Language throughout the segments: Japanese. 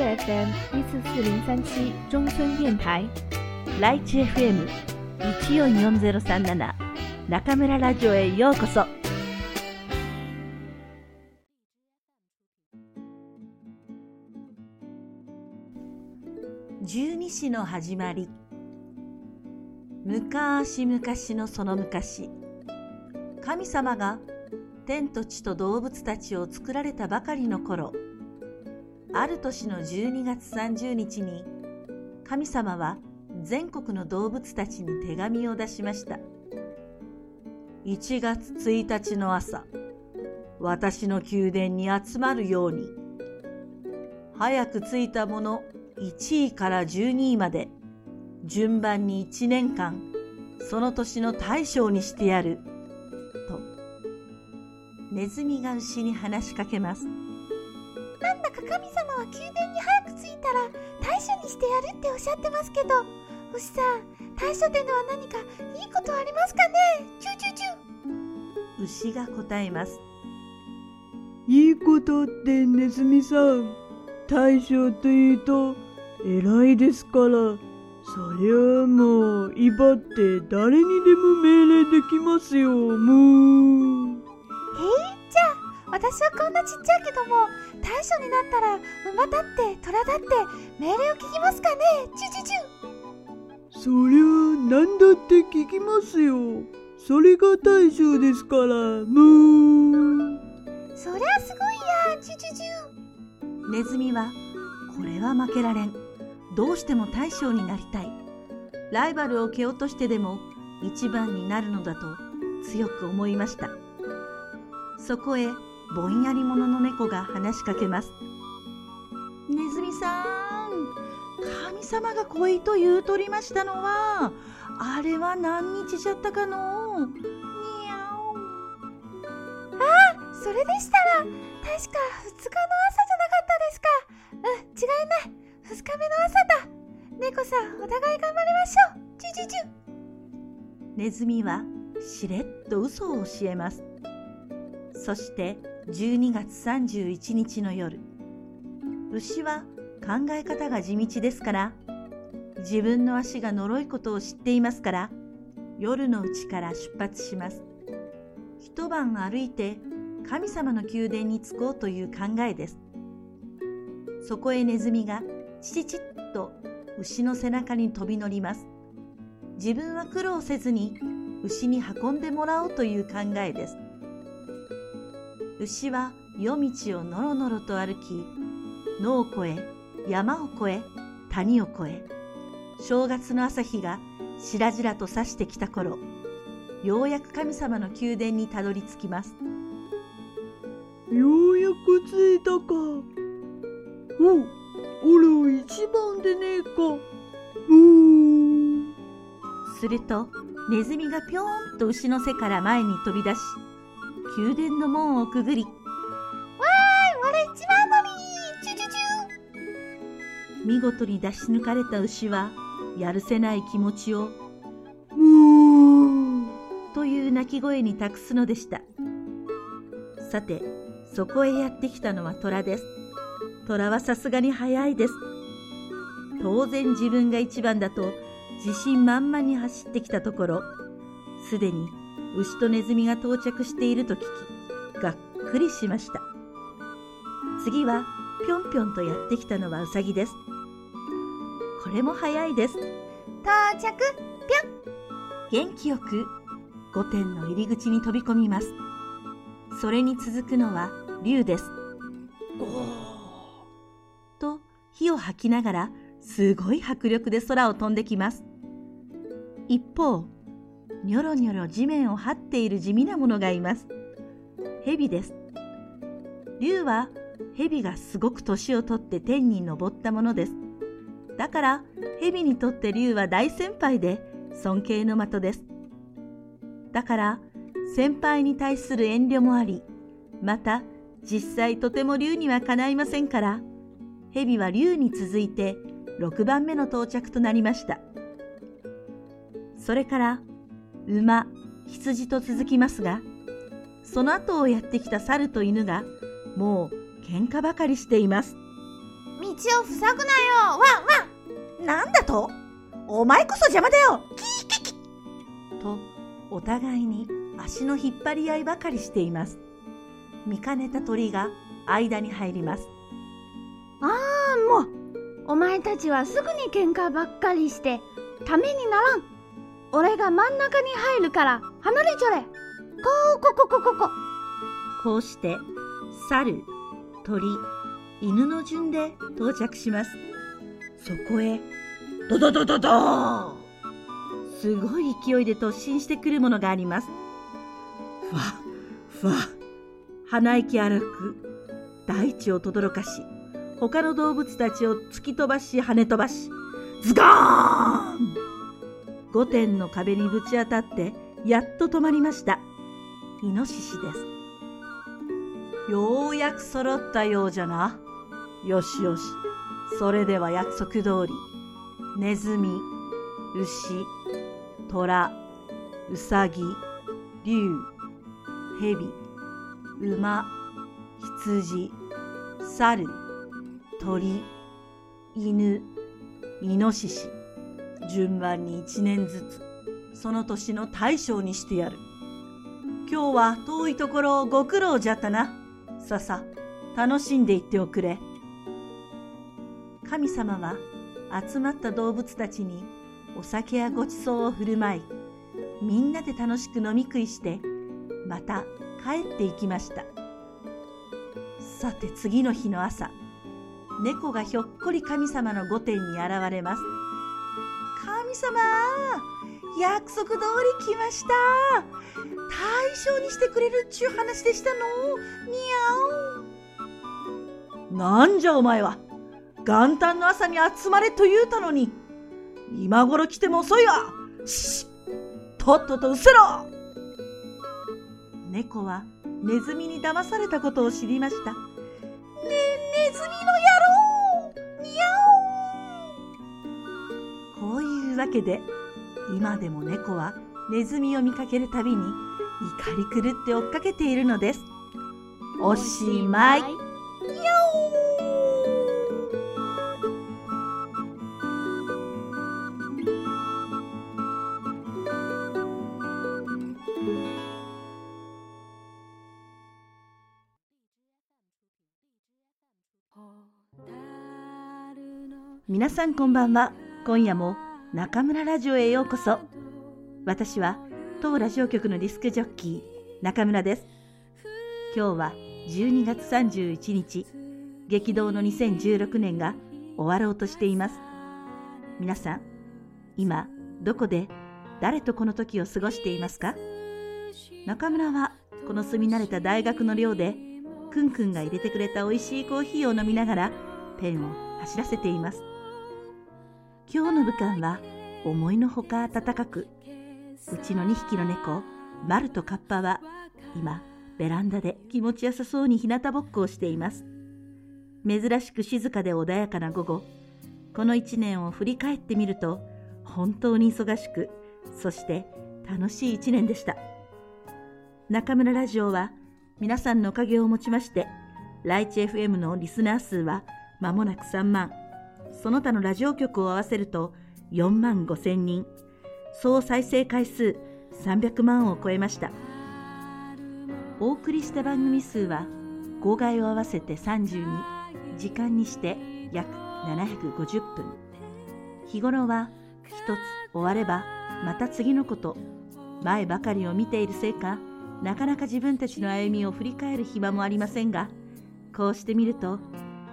FM 一四四零三七中村電台ライチ FM 一四四ゼロ三七中村ラジオへようこそ。十二支の始まり。昔々のその昔。神様が天と地と動物たちを作られたばかりの頃。ある年の12月30日に神様は全国の動物たちに手紙を出しました。1月1日の朝私の宮殿に集まるように早く着いた者1位から12位まで順番に1年間その年の大将にしてやるとネズミが牛に話しかけます。なんだか神様は宮殿に早く着いたら大将にしてやるっておっしゃってますけど。牛さん大将ってのは何かいいことありますかね？チューチューチュー。牛が答えます。いいことってネズミさん。大将というと偉いですから、そりゃあもう、威張って誰にでも命令できますよ、もう。え私はこんなちっちゃいけども、大将になったら、馬だって虎だって命令を聞きますかね、チュチュチュ。そりゃあ、なんだって聞きますよ。それが大将ですから、もう。そりゃすごいや、チュチュチュ。ネズミは、これは負けられん。どうしても大将になりたいライバルを蹴落としてでも一番になるのだと強く思いましたそこへぼんやり者の猫が話しかけます。ネズミさん神様が来いと言うとりましたのはあれは何日じゃったかの？にゃお。ああそれでしたら確か2日の朝じゃなかったですか。うん違いな。い2日目の朝だ。猫さんお互い頑張りましょう。チュチュチュ。ネズミはしれっと嘘を教えますそして12月31日の夜牛は考え方が地道ですから自分の足が呪いことを知っていますから夜のうちから出発します一晩歩いて神様の宮殿に着こうという考えですそこへネズミがチチチッと牛の背中に飛び乗ります。自分は苦労せずに牛に運んでもらおうという考えです。牛は夜道をのろのろと歩き、野を越え、山を越え、谷を越え、正月の朝日がしらじらと差してきた頃、ようやく神様の宮殿にたどり着きます。ようやく着いたか。おう、おら一番でねえか。すると、ネズミがぴょーんと牛の背から前に飛び出し、宮殿の門をくぐり、わーい、俺一番乗りチュチュチュ見事に出し抜かれた牛は、やるせない気持ちを、うーという鳴き声に託すのでした。さて、そこへやってきたのは虎です。虎はさすがに早いです。当然自分が一番だと自信満々に走ってきたところ、すでに牛とネズミが到着していると聞き、がっくりしました。次はぴょんぴょんとやってきたのはウサギです。これも早いです。到着ぴょん元気よく御殿の入り口に飛び込みます。それに続くのは竜ですと。火を吐きながらすごい迫力で空を飛んできます。一方、ニョロニョロ地面を張っている地味なものがいます。蛇です。竜は蛇がすごく年をとって天に昇ったものです。だから蛇にとって竜は大先輩で尊敬の的です。だから先輩に対する遠慮もあり、また実際とても竜にはかないませんから、蛇は竜に続いて6番目の到着となりました。それから馬、羊と続きますが、その後をやってきた猿と犬がもう喧嘩ばかりしています。道を塞ぐなよ。ワンワン。なんだと？お前こそ邪魔だよ。キキキとお互いに足の引っ張り合いばかりしています。見かねた鳥が間に入ります。ああもう。お前たちはすぐに喧嘩ばっかりしてためにならん俺が真ん中に入るから離れちょれ。こうここここここ。うして猿鳥犬の順で到着します。そこへドドドドドーすごい勢いで突進してくるものがあります。ふわふわ。鼻息荒く大地を轟かし他の動物たちを突き飛ばし跳ね飛ばしズガーン！御殿の壁にぶち当たってやっと止まりました。イノシシです。ようやく揃ったようじゃな。よしよし。それでは約束通り。ネズミ牛虎うさぎ竜蛇馬羊猿鳥犬イノシシ。順番に一年ずつその年の大将にしてやる。今日は遠いところをご苦労じゃったな。ささ楽しんでいっておくれ。神様は集まった動物たちにお酒やごちそうを振る舞いみんなで楽しく飲み食いしてまた帰っていきました。さて次の日の朝猫がひょっこり神様の御殿に現れます。神様約束通り来ました。大将にしてくれるっちゅう話でしたの。にゃお。なんじゃお前は。元旦の朝に集まれと言うたのに。今頃来ても遅いわ。しとっとと失せろ。猫はネズミに騙されたことを知りました。ねネズミの野郎いうわけで今でも猫はネズミを見かけるたびに怒り狂って追っかけているのです。おしまい。皆さんこんばんは。今夜も中村ラジオへようこそ。私は当ラジオ局のディスクジョッキー中村です。今日は12月31日激動の2016年が終わろうとしています。皆さん今どこで誰とこの時を過ごしていますか？中村はこの住み慣れた大学の寮でくんくんが入れてくれた美味しいコーヒーを飲みながらペンを走らせています。今日の武漢は思いのほか暖かく、うちの2匹の猫、マルとカッパは今ベランダで気持ちよさそうに日向ぼっこをしています。珍しく静かで穏やかな午後、この一年を振り返ってみると本当に忙しく、そして楽しい一年でした。中村ラジオは皆さんのおかげをもちまして、ライチ FM のリスナー数は間もなく3万、その他のラジオ局を合わせると4万5千人、総再生回数300万を超えました。お送りした番組数は号外を合わせて32、時間にして約750分。日頃は一つ終わればまた次のこと、前ばかりを見ているせいか、なかなか自分たちの歩みを振り返る暇もありませんが、こうしてみると、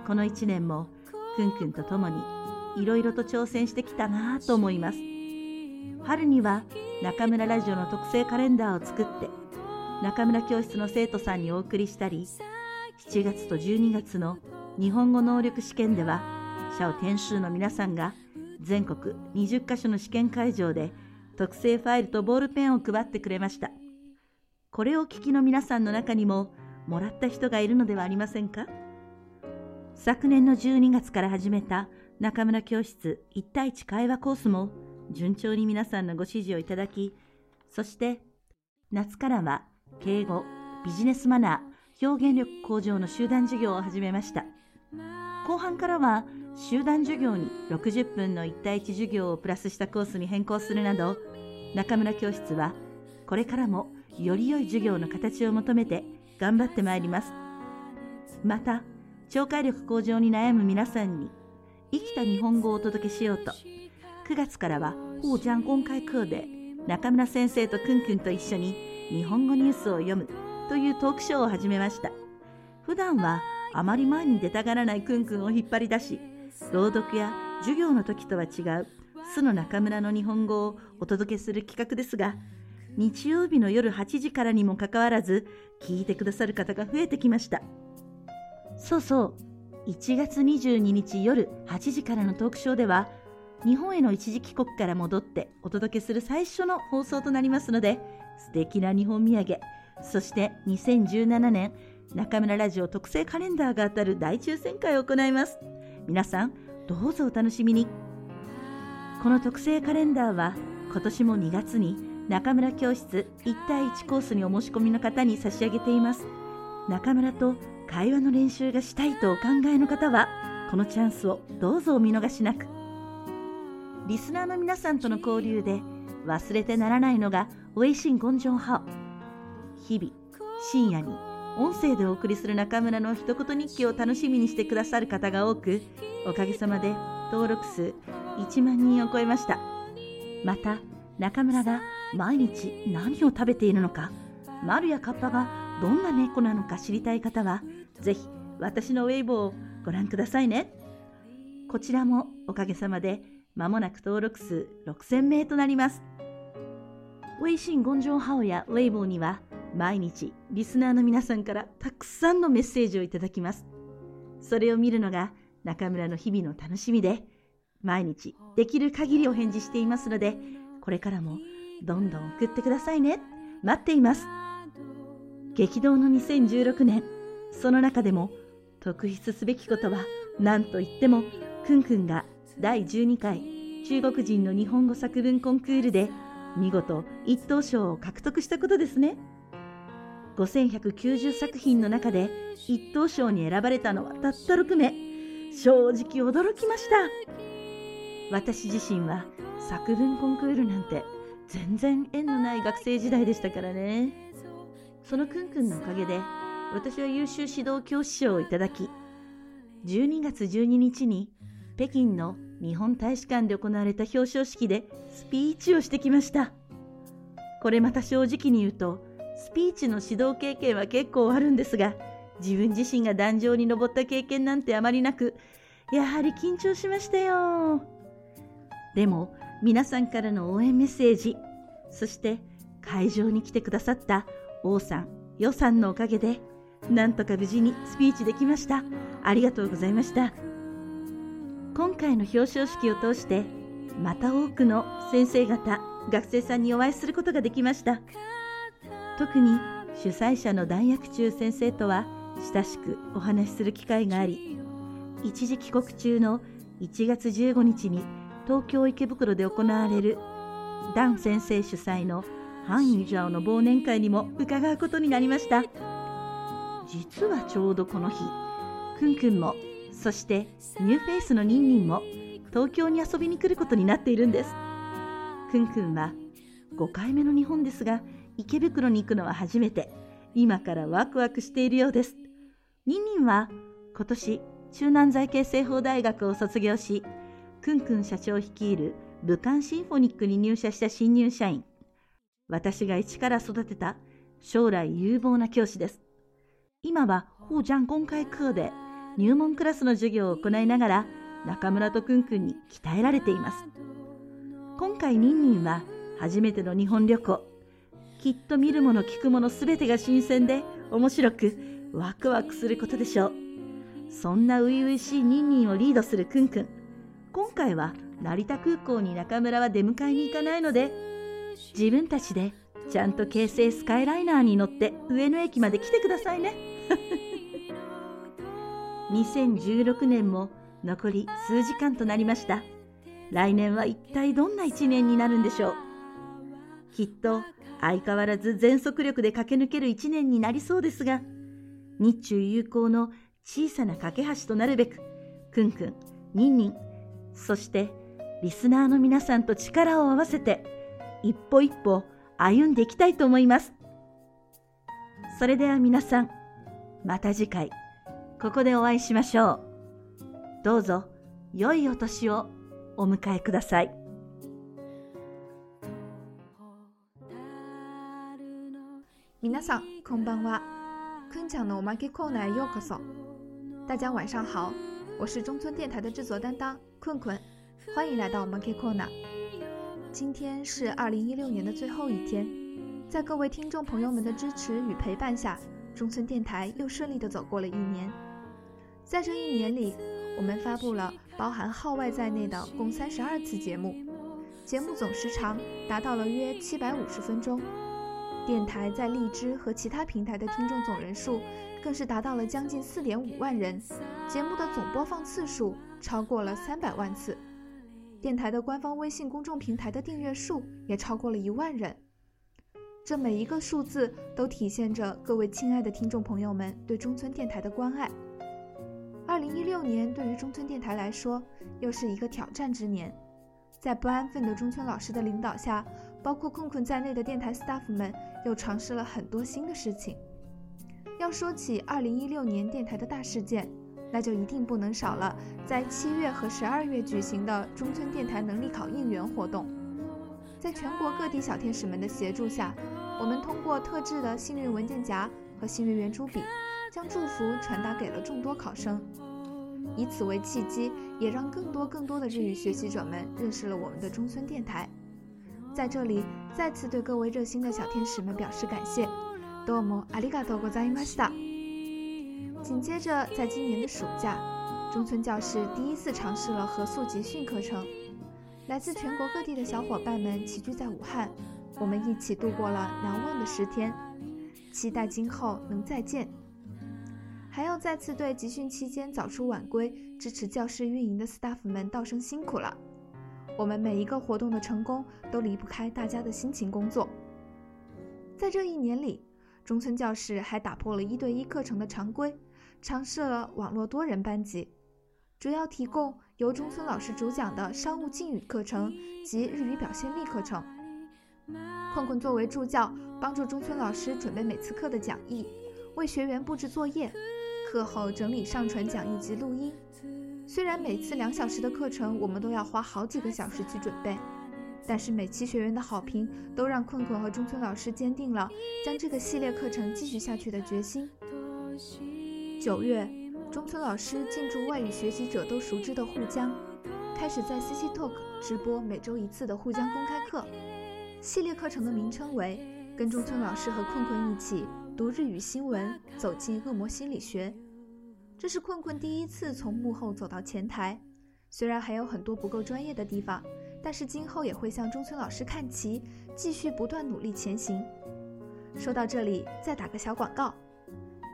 この一年もくんくんと共にいろいろと挑戦してきたなぁと思います。春には中村ラジオの特製カレンダーを作って中村教室の生徒さんにお送りしたり7月と12月の日本語能力試験では社を研修の皆さんが全国20カ所の試験会場で特製ファイルとボールペンを配ってくれました。これを聞きの皆さんの中にももらった人がいるのではありませんか？昨年の12月から始めた中村教室1対1会話コースも順調に皆さんのご指示をいただき、そして夏からは敬語、ビジネスマナー、表現力向上の集団授業を始めました。後半からは集団授業に60分の1対1授業をプラスしたコースに変更するなど中村教室はこれからもより良い授業の形を求めて頑張ってまいりますまた聴解力向上に悩む皆さんに生きた日本語をお届けしようと。9月からは法ジャン公開課で中村先生とくんくんと一緒に日本語ニュースを読むというトークショーを始めました。普段はあまり前に出たがらないくんくんを引っ張り出し朗読や授業の時とは違う素の中村の日本語をお届けする企画ですが日曜日の夜8時からにもかかわらず聞いてくださる方が増えてきました。そうそう。1月22日夜8時からのトークショーでは日本への一時帰国から戻ってお届けする最初の放送となりますので素敵な日本土産そして2017年中村ラジオ特製カレンダーが当たる大抽選会を行います。皆さんどうぞお楽しみに。この特製カレンダーは今年も2月に中村教室1対1コースにお申し込みの方に差し上げています。中村と会話の練習がしたいとお考えの方はこのチャンスをどうぞお見逃しなく。リスナーの皆さんとの交流で忘れてならないのがウェイシン・ゴンジョンハ日々深夜に音声でお送りする中村の一言日記を楽しみにしてくださる方が多くおかげさまで登録数1万人を超えました。また中村が毎日何を食べているのか丸やカッパがどんな猫なのか知りたい方はぜひ私のウェイボーをご覧くださいね。こちらもおかげさまでまもなく登録数6000名となります。ウェイシン・ゴンジョンハオやウェイボーには毎日リスナーの皆さんからたくさんのメッセージをいただきます。それを見るのが中村の日々の楽しみで毎日できる限りお返事していますのでこれからもどんどん送ってくださいね。待っています。激動の2016年。その中でも特筆すべきことは何といってもくんくんが第12回中国人の日本語作文コンクールで見事一等賞を獲得したことですね。5190作品の中で一等賞に選ばれたのはたった6名。正直驚きました。私自身は作文コンクールなんて全然縁のない学生時代でしたからね。そのくんくんのおかげで私は優秀指導教師賞をいただき12月12日に北京の日本大使館で行われた表彰式でスピーチをしてきました。これまた正直に言うとスピーチの指導経験は結構あるんですが自分自身が壇上に登った経験なんてあまりなくやはり緊張しましたよ。でも皆さんからの応援メッセージそして会場に来てくださった王さん、予さんのおかげでなんとか無事にスピーチできました。ありがとうございました。今回の表彰式を通してまた多くの先生方学生さんにお会いすることができました。特に主催者の大薬中先生とは親しくお話しする機会があり一時帰国中の1月15日に東京池袋で行われるダン先生主催のハンユジャオの忘年会にも伺うことになりました。実はちょうどこの日くんくんもそしてニューフェイスのニンニンも東京に遊びに来ることになっているんです。くんくんは5回目の日本ですが池袋に行くのは初めて今からワクワクしているようです。ニンニンは今年中南財系政法大学を卒業しくんくん社長率いる武漢シンフォニックに入社した新入社員。私が一から育てた将来有望な教師です。今はホージャン公開課で入門クラスの授業を行いながら中村とくんくんに鍛えられています。今回ニンニンは初めての日本旅行。きっと見るもの聞くものすべてが新鮮で面白くワクワクすることでしょう。そんな初々しいニンニンをリードするくんくん。今回は成田空港に中村は出迎えに行かないので自分たちでちゃんと京成スカイライナーに乗って上野駅まで来てくださいね。2016年も残り数時間となりました。来年は一体どんな一年になるんでしょう。きっと相変わらず全速力で駆け抜ける一年になりそうですが日中友好の小さな架け橋となるべくくんくん、にんにん、そしてリスナーの皆さんと力を合わせて一歩一歩歩んでいきたいと思います。それでは皆さん、また次回、ここでお会いしましょう。どうぞ、良いお年をお迎えください。皆さんこんばんは，坤讲的我们给コーナーようこそ。大家晚上好，我是中村电台的制作担当困困，欢迎来到我们 K Corner。今天是二零一六年的最后一天，在各位听众朋友们的支持与陪伴下，中村电台又顺利的走过了一年。 在这一年里，我们发布了包含号外在内的共三十二次节目，节目总时长达到了约七百五十分钟。电台在荔枝和其他平台的听众总人数更是达到了将近四点五万人，节目的总播放次数超过了三百万次，电台的官方微信公众平台的订阅数也超过了一万人。这每一个数字都体现着各位亲爱的听众朋友们对中村电台的关爱。二零一六年对于中村电台来说又是一个挑战之年，在不安分的中村老师的领导下。包括困困在内的电台 staff 们又尝试了很多新的事情。要说起2016年电台的大事件，那就一定不能少了在七月和十二月举行的中村电台能力考应援活动。在全国各地小天使们的协助下，我们通过特制的幸运文件夹和幸运圆珠笔，将祝福传达给了众多考生，以此为契机，也让更多更多的日语学习者们认识了我们的中村电台。在这里再次对各位热心的小天使们表示感谢，多么阿里嘎多ございました。紧接着，在今年的暑假，中村教室第一次尝试了合宿集训课程，来自全国各地的小伙伴们齐聚在武汉，我们一起度过了难忘的十天，期待今后能再见。 还要再次对集训期间早出晚归支持教室运营的 staff 们道声辛苦了。我们每一个活动的成功都离不开大家的辛勤工作。在这一年里，中村教室还打破了一对一课程的常规，尝试了网络多人班级，主要提供由中村老师主讲的商务敬语课程及日语表现力课程。困困作为助教，帮助中村老师准备每次课的讲义，为学员布置作业，课后整理上传讲义及录音。虽然每次两小时的课程，我们都要花好几个小时去准备，但是每期学员的好评都让困困和中村老师坚定了将这个系列课程继续下去的决心。九月，中村老师进驻外语学习者都熟知的沪江，开始在 CC Talk 直播每周一次的沪江公开课。系列课程的名称为“跟中村老师和困困一起读日语新闻，走进恶魔心理学”。这是困困第一次从幕后走到前台，虽然还有很多不够专业的地方，但是今后也会向中村老师看齐，继续不断努力前行。说到这里，再打个小广告：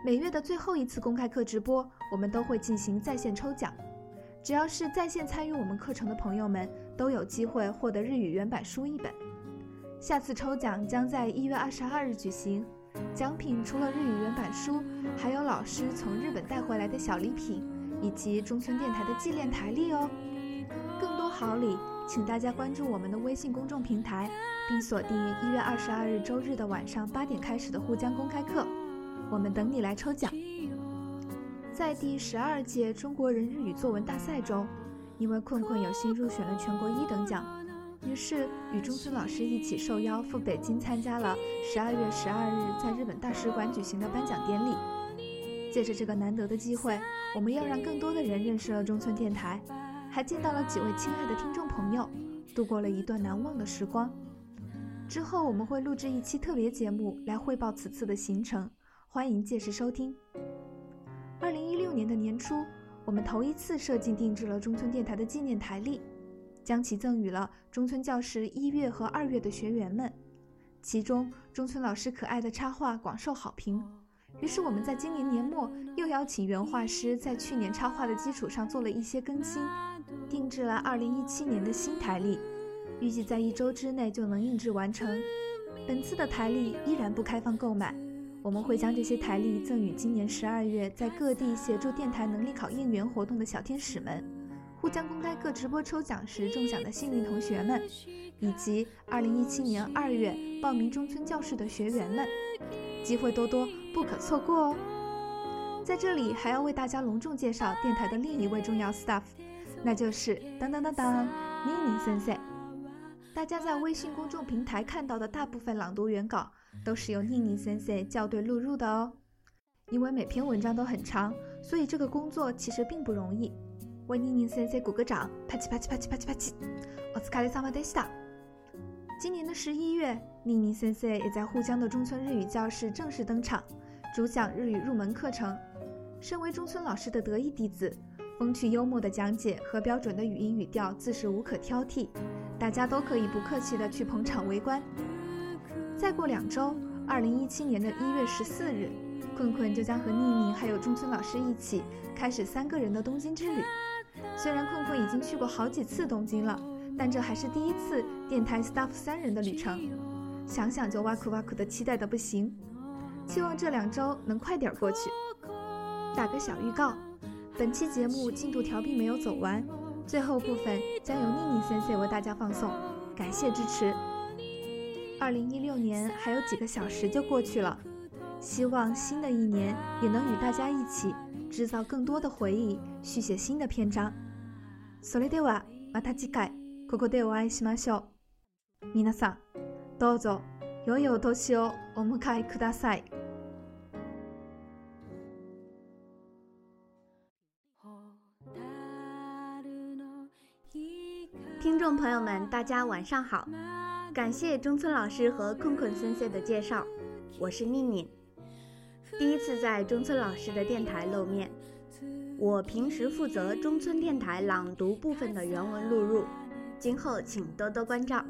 每月的最后一次公开课直播，我们都会进行在线抽奖，只要是在线参与我们课程的朋友们，都有机会获得日语原版书一本。下次抽奖将在一月二十二日举行。奖品除了日语原版书，还有老师从日本带回来的小礼品，以及中村电台的纪念台历哦。更多好礼，请大家关注我们的微信公众平台，并锁定一月二十二日周日的晚上八点开始的沪江公开课，我们等你来抽奖。在第十二届中国人日语作文大赛中，因为困困有幸入选了全国一等奖。于是与中村老师一起受邀赴北京参加了十二月十二日在日本大使馆举行的颁奖典礼。借着这个难得的机会，我们要让更多的人认识了中村电台，还见到了几位亲爱的听众朋友，度过了一段难忘的时光。之后我们会录制一期特别节目来汇报此次的行程，欢迎届时收听。二零一六年的年初，我们头一次设计定制了中村电台的纪念台历。将其赠予了中村教室一月和二月的学员们，其中中村老师可爱的插画广受好评。于是我们在今年年末又邀请原画师在去年插画的基础上做了一些更新，定制了二零一七年的新台历，预计在一周之内就能印制完成。本次的台历依然不开放购买，我们会将这些台历赠予今年十二月在各地协助电台能力考应援活动的小天使们，沪江公开课直播抽奖时中奖的幸运同学们，以及二零一七年二月报名中村教室的学员们，机会多多，不可错过哦！在这里还要为大家隆重介绍电台的另一位重要 staff，那就是当当当当妮妮先生。大家在微信公众平台看到的大部分朗读原稿，都是由妮妮先生校对录入的哦。因为每篇文章都很长，所以这个工作其实并不容易。为妮妮先生鼓个掌，啪叽啪叽啪叽啪叽啪叽。お疲れ様でした。今年的十一月，妮妮先生也在沪江的中村日语教室正式登场，主讲日语入门课程。身为中村老师的得意弟子，风趣幽默的讲解和标准的语音语调自是无可挑剔，大家都可以不客气的去捧场围观。再过两周，二零一七年的一月十四日，困困就将和妮妮还有中村老师一起开始三个人的东京之旅。 虽然困困已经去过好几次东京了，但这还是第一次电台 staff 三人的旅程，想想就哇酷哇酷的期待的不行。希望这两周能快点过去。打个小预告，本期节目进度条并没有走完，最后部分将由妮妮先生为大家放送，感谢支持。二零一六年还有几个小时就过去了，希望新的一年也能与大家一起制造更多的回忆，续写新的篇章。それではまた次回ここでお会いしましょう。皆さん、どうぞ良いお年をお迎えください。听众朋友们，大家晚上好！感谢中村老师和困困先生的介绍，我是宁宁，第一次在中村老师的电台露面。 我平时负责中村电台朗读部分的原文录入，今后请多多关照。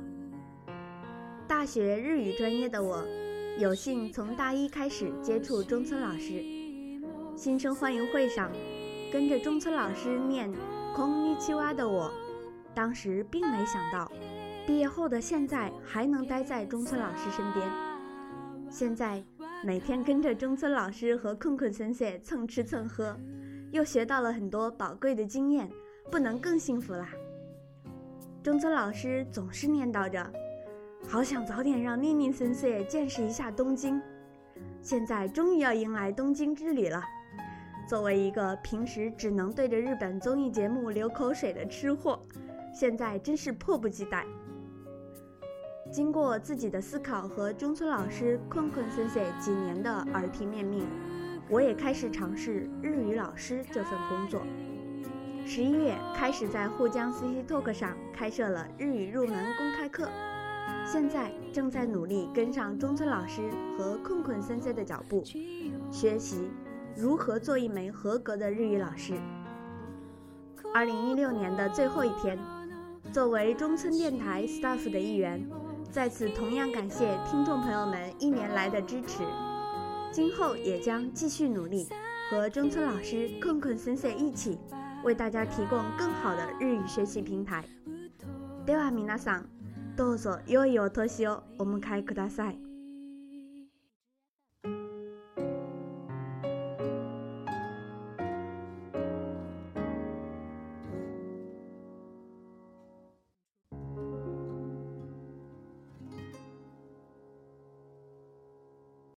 大学日语专业的我，有幸从大一开始接触中村老师。新生欢迎会上，跟着中村老师念“空尼奇蛙”的我。当时并没想到，毕业后的现在还能待在中村老师身边。现在每天跟着中村老师和困困先生蹭吃蹭喝，又学到了很多宝贵的经验，不能更幸福啦！中村老师总是念叨着，好想早点让妮妮先生见识一下东京。现在终于要迎来东京之旅了。作为一个平时只能对着日本综艺节目流口水的吃货。现在真是迫不及待。经过自己的思考和中村老师、困困先生几年的耳提面命，我也开始尝试日语老师这份工作。十一月开始在沪江 CC Talk 上开设了日语入门公开课，现在正在努力跟上中村老师和困困森森的脚步，学习如何做一枚合格的日语老师。二零一六年的最后一天。作为中村电台 staff 的一员，在此同样感谢听众朋友们一年来的支持。今后也将继续努力，和中村老师、困困先生一起，为大家提供更好的日语学习平台。では皆さん、どうぞ良いお年をお迎えください。